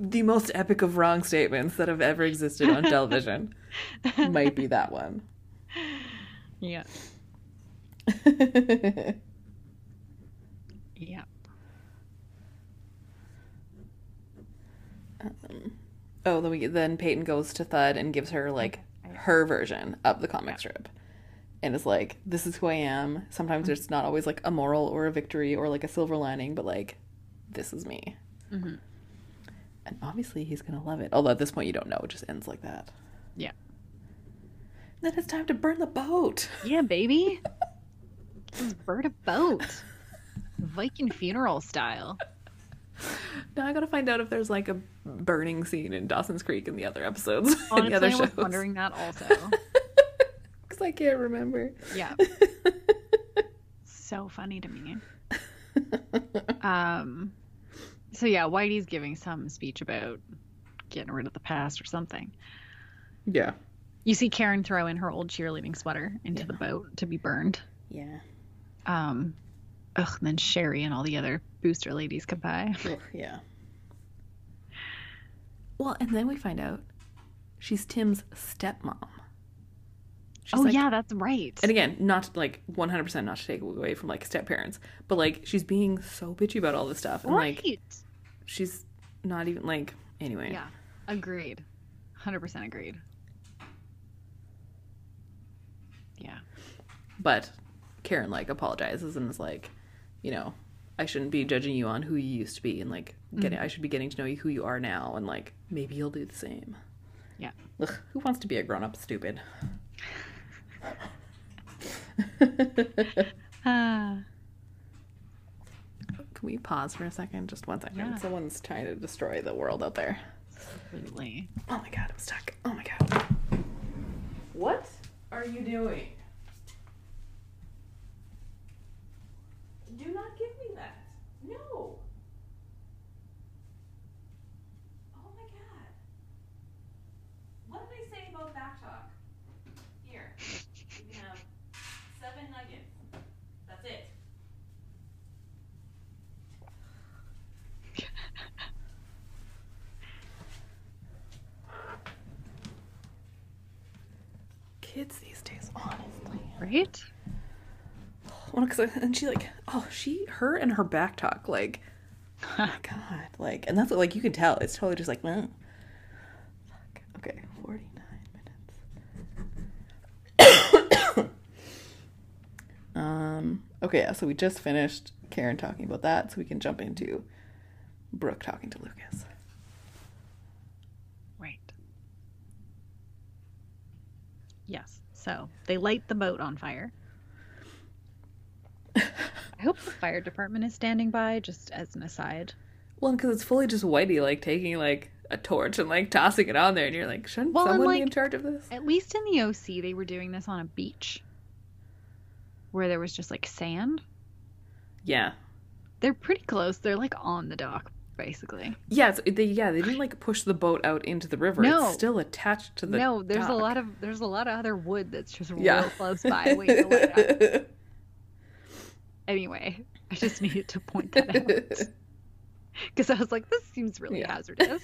the most epic of wrong statements that have ever existed on television might be that one. Yeah. Yeah. Um, oh, then we then Peyton goes to Thud and gives her like her version of the comic strip, and is like, "This is who I am." Sometimes it's not always like a moral or a victory or like a silver lining, but like, this is me. Mhm. And obviously, he's gonna love it. Although at this point, you don't know; it just ends like that. Yeah. Then it's time to burn the boat. Yeah, baby. Let's burn a boat. Viking funeral style. Now I gotta find out if there's like a burning scene in Dawson's Creek in the other episodes, in Honestly, the other I was shows, wondering that also. because I can't remember. Yeah. so funny to me. Um, so yeah, Whitey's giving some speech about getting rid of the past or something. yeah, You see Karen throw in her old cheerleading sweater into Yeah. the boat to be burned. yeah, Um, ugh, and then Sherry and all the other booster ladies come by. Yeah. Well, and then we find out she's Tim's stepmom. She's oh like- yeah, that's right. And again, not like 100% not to take away from like step parents, but like she's being so bitchy about all this stuff. And right. like she's not even like, anyway. yeah, agreed. Hundred percent agreed. Yeah. But Karen like apologizes and is like, you know, I shouldn't be judging you on who you used to be and like getting I should be getting to know you who you are now and like maybe you'll do the same. Yeah. Ugh, who wants to be a grown up stupid? Ah. Can we pause for a second? Just one second. Yeah. Someone's trying to destroy the world out there. Absolutely. Oh my god, I'm stuck. Oh my god. What are you doing? Do not give me that. No. Oh my god. What did I say about back talk? Here. You can have seven nuggets. That's it. Kids these days, honestly. Right? Well, cause I, and she like, oh, she, her, and her back talk, like, oh god, like, and that's what, like, you can tell it's totally just like, "Meh." fuck. Okay, forty nine minutes. um. Okay, yeah. So we just finished Karen talking about that, so we can jump into Brooke talking to Lucas. Right. Yes. So they light the boat on fire. I hope the fire department is standing by, just as an aside. Well, because it's fully just Whitey like taking like a torch and like tossing it on there, and you're like, shouldn't Well, someone be in charge of this? At least in the OC, they were doing this on a beach where there was just like sand. Yeah. They're pretty close. They're like on the dock, basically. Yeah, they yeah they didn't like push the boat out into the river. No. It's still attached to the. no, there's a lot of there's a lot of other wood that's just Yeah. real close by. waiting to light up. Anyway, I just needed to point that out because I was like, this seems really Yeah. hazardous.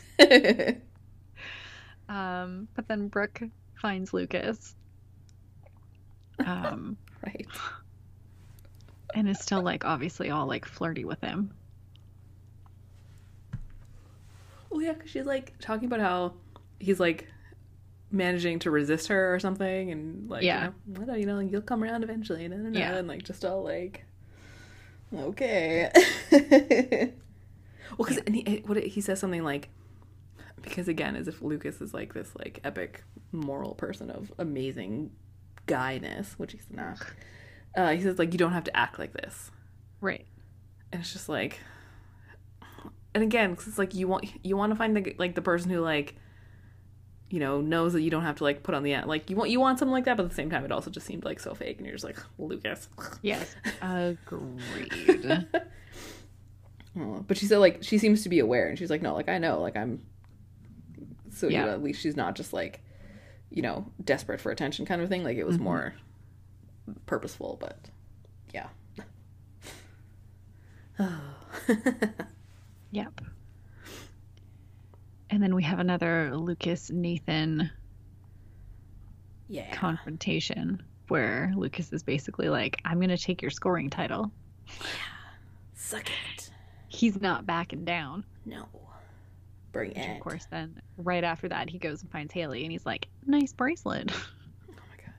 Um, but then Brooke finds Lucas. Um, right. and is still like obviously all like flirty with him. Well, yeah, because she's like talking about how he's like managing to resist her or something, and like Yeah. you know, you know, like, you'll come around eventually, and, no, Yeah. and like just all like, okay. well, because and he what he says something like. Because again, as if Lucas is like this like epic moral person of amazing guyness, which he's not. Uh, he says like you don't have to act like this. Right. And it's just like, and again, 'cause it's like you want you want to find the like the person who like, you know, knows that you don't have to like put on the end. Like you want you want something like that, but at the same time, it also just seemed like so fake, and you're just like Lucas. Yes. Agreed. Oh, but she said like she seems to be aware, and she's like, no, like I know, like I'm. So you know, at least she's not just like, you know, desperate for attention kind of thing. Like it was mm-hmm. more purposeful, but yeah. Yep. And then we have another Lucas Nathan yeah. confrontation where Lucas is basically like, I'm going to take your scoring title. Yeah. Suck it. He's not backing down. No. Bring Which, it. of course, then right after that, he goes and finds Haley and he's like, nice bracelet. Oh my god.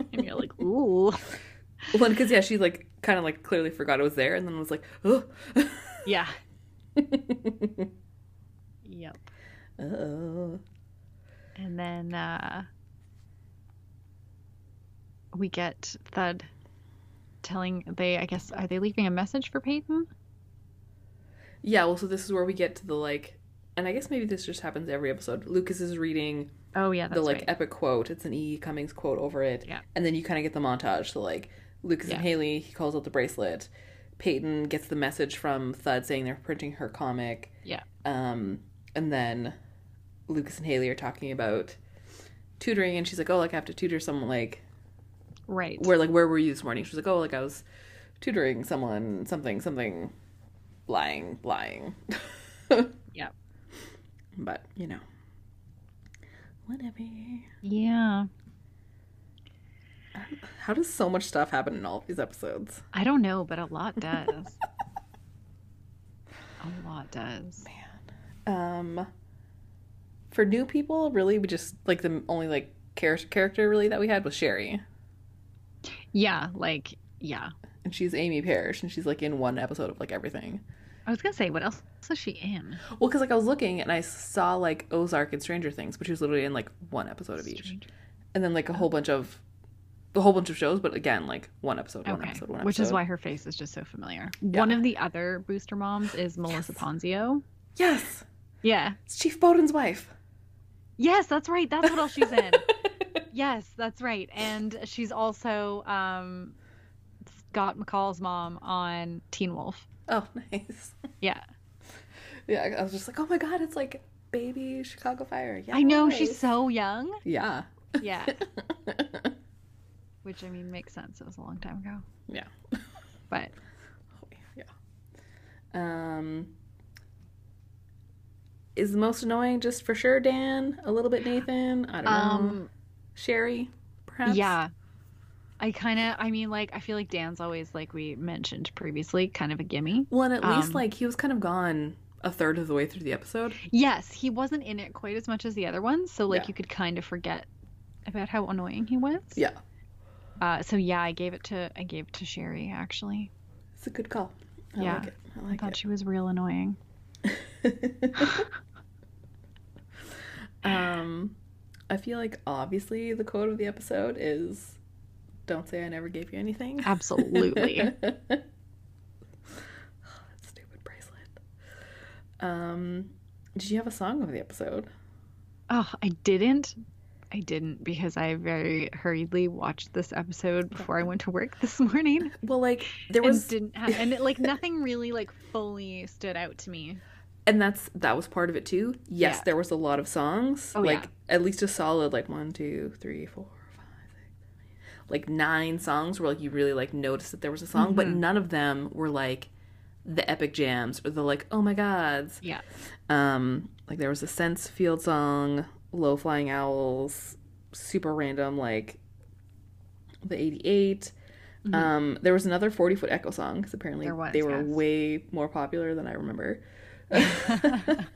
Yeah. and you're like, ooh. Well, because yeah, she like kind of like clearly forgot it was there, and then was like, oh. Yeah. Yep. oh. And then uh, we get Thud telling they, I guess, are they leaving a message for Peyton? Yeah. Well, so this is where we get to the like, and I guess maybe this just happens every episode. Lucas is reading Oh yeah, that's the like right. epic quote. It's an E. Cummings quote over it. Yeah. And then you kind of get the montage. So like Lucas Yeah. and Haley, he calls out the bracelet. Peyton gets the message from Thud saying they're printing her comic. Yeah. Um, and then Lucas and Haley are talking about tutoring, and she's like, "Oh, like I have to tutor someone. Like, Right. where like where were you this morning?" She's like, "Oh, like I was tutoring someone, something, something, lying, lying." Yeah. But you know, whatever. Yeah. How does so much stuff happen in all of these episodes? I don't know, but a lot does. a lot does. Man. Um, for new people, really, we just like the only like character character really that we had was Sherry, Yeah, like yeah. and she's Amy Parrish, and she's like in one episode of like everything. I was gonna say, what else is she in? Well, because like I was looking and I saw like Ozark and Stranger Things, but she was literally in like one episode of each, and then like a whole bunch of, a whole bunch of shows, but again like one episode, one Okay, episode, one episode. which is why her face is just so familiar. One of the other booster moms is Melissa Ponzio. yes, Yeah. it's Chief Boden's wife. Yes, that's right. That's what else she's in. yes, that's right. And she's also um, Scott McCall's mom on Teen Wolf. Oh, nice. Yeah. Yeah, I was just like, oh my god, it's like baby Chicago Fire. Yeah, I know she's so young. Yeah. Yeah. Which I mean makes sense. It was a long time ago. yeah. But Yeah. Um is the most annoying just for sure Dan? A little bit Nathan? I don't know. um Sherry, perhaps? yeah. I kind of I mean like I feel like Dan's always like we mentioned previously kind of a gimme. Well, and at least Um, like he was kind of gone a third of the way through the episode. Yes, he wasn't in it quite as much as the other ones, so like Yeah. you could kind of forget about how annoying he was. Yeah. Uh, so yeah, I gave it to I gave it to Sherry actually. It's a good call. I Yeah. like it. I I like thought she was real annoying. um I feel like obviously the quote of the episode is don't say I never gave you anything. Absolutely. that stupid bracelet. Um, did you have a song of the episode? oh, I didn't. I didn't because I very hurriedly watched this episode before I went to work this morning. Well, like there was, didn't have and it, like nothing really like fully stood out to me. and that's that was part of it too. Yes, Yeah. there was a lot of songs. Oh, like yeah. at least a solid like one, two, three, four, five, six, seven, like nine songs where like you really like noticed that there was a song, but Mm-hmm. none of them were like the epic jams or the like oh my gods. Yeah. Um, like there was a Sense Field song, Low Flying Owls, super random, like the 88. Um, there was another 40 Foot Echo song because apparently Mm-hmm. Was, they were yes. way more popular than I remember.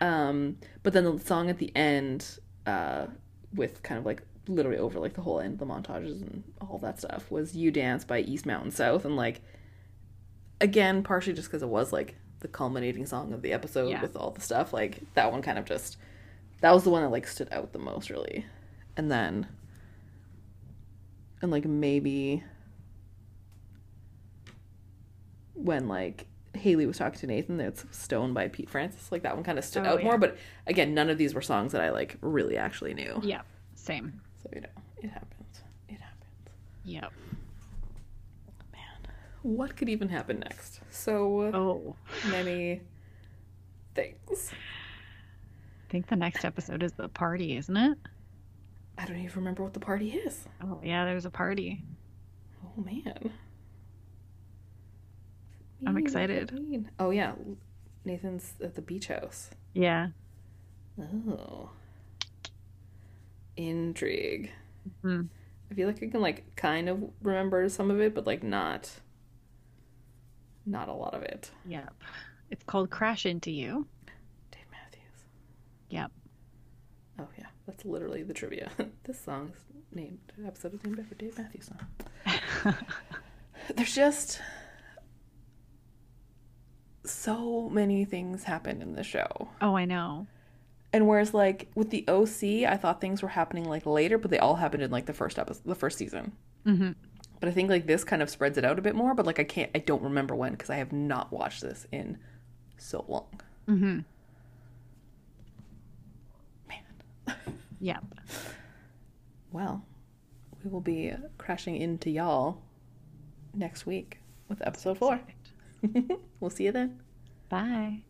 um, but then the song at the end, uh, with kind of like literally over like the whole end, of the montages and all that stuff was "You Dance" by East Mountain South, and like again, partially just because it was like the culminating song of the episode Yeah. with all the stuff. Like that one kind of just that was the one that like stood out the most, really. And then and like maybe when like Haley was talking to Nathan. That's Stone by Pete Francis. Like that one kind of stood Oh, out yeah. more. But again, none of these were songs that I like really actually knew. Yeah. Same. So you know, it happens. It happens. Yep. Man, what could even happen next? So Oh. many things. I think the next episode is the party, isn't it? I don't even remember what the party is. Oh yeah, there's a party. Oh man. I'm excited. mean. Oh yeah, Nathan's at the beach house. Yeah. Oh. Intrigue. Hmm. I feel like I can like kind of remember some of it, but like not not a lot of it. Yep. It's called Crash Into You. Yep. Oh yeah, that's literally the trivia. this song's named episode is named after Dave Matthews song. There's just so many things happen in the show. Oh, I know. And whereas like with the OC, I thought things were happening like later, but they all happened in like the first episode, the first season. hmm But I think like this kind of spreads it out a bit more. But like I can't, I don't remember when because I have not watched this in so long. hmm Man. Yep. Well, we will be crashing into y'all next week with episode four. we'll see you then. Bye.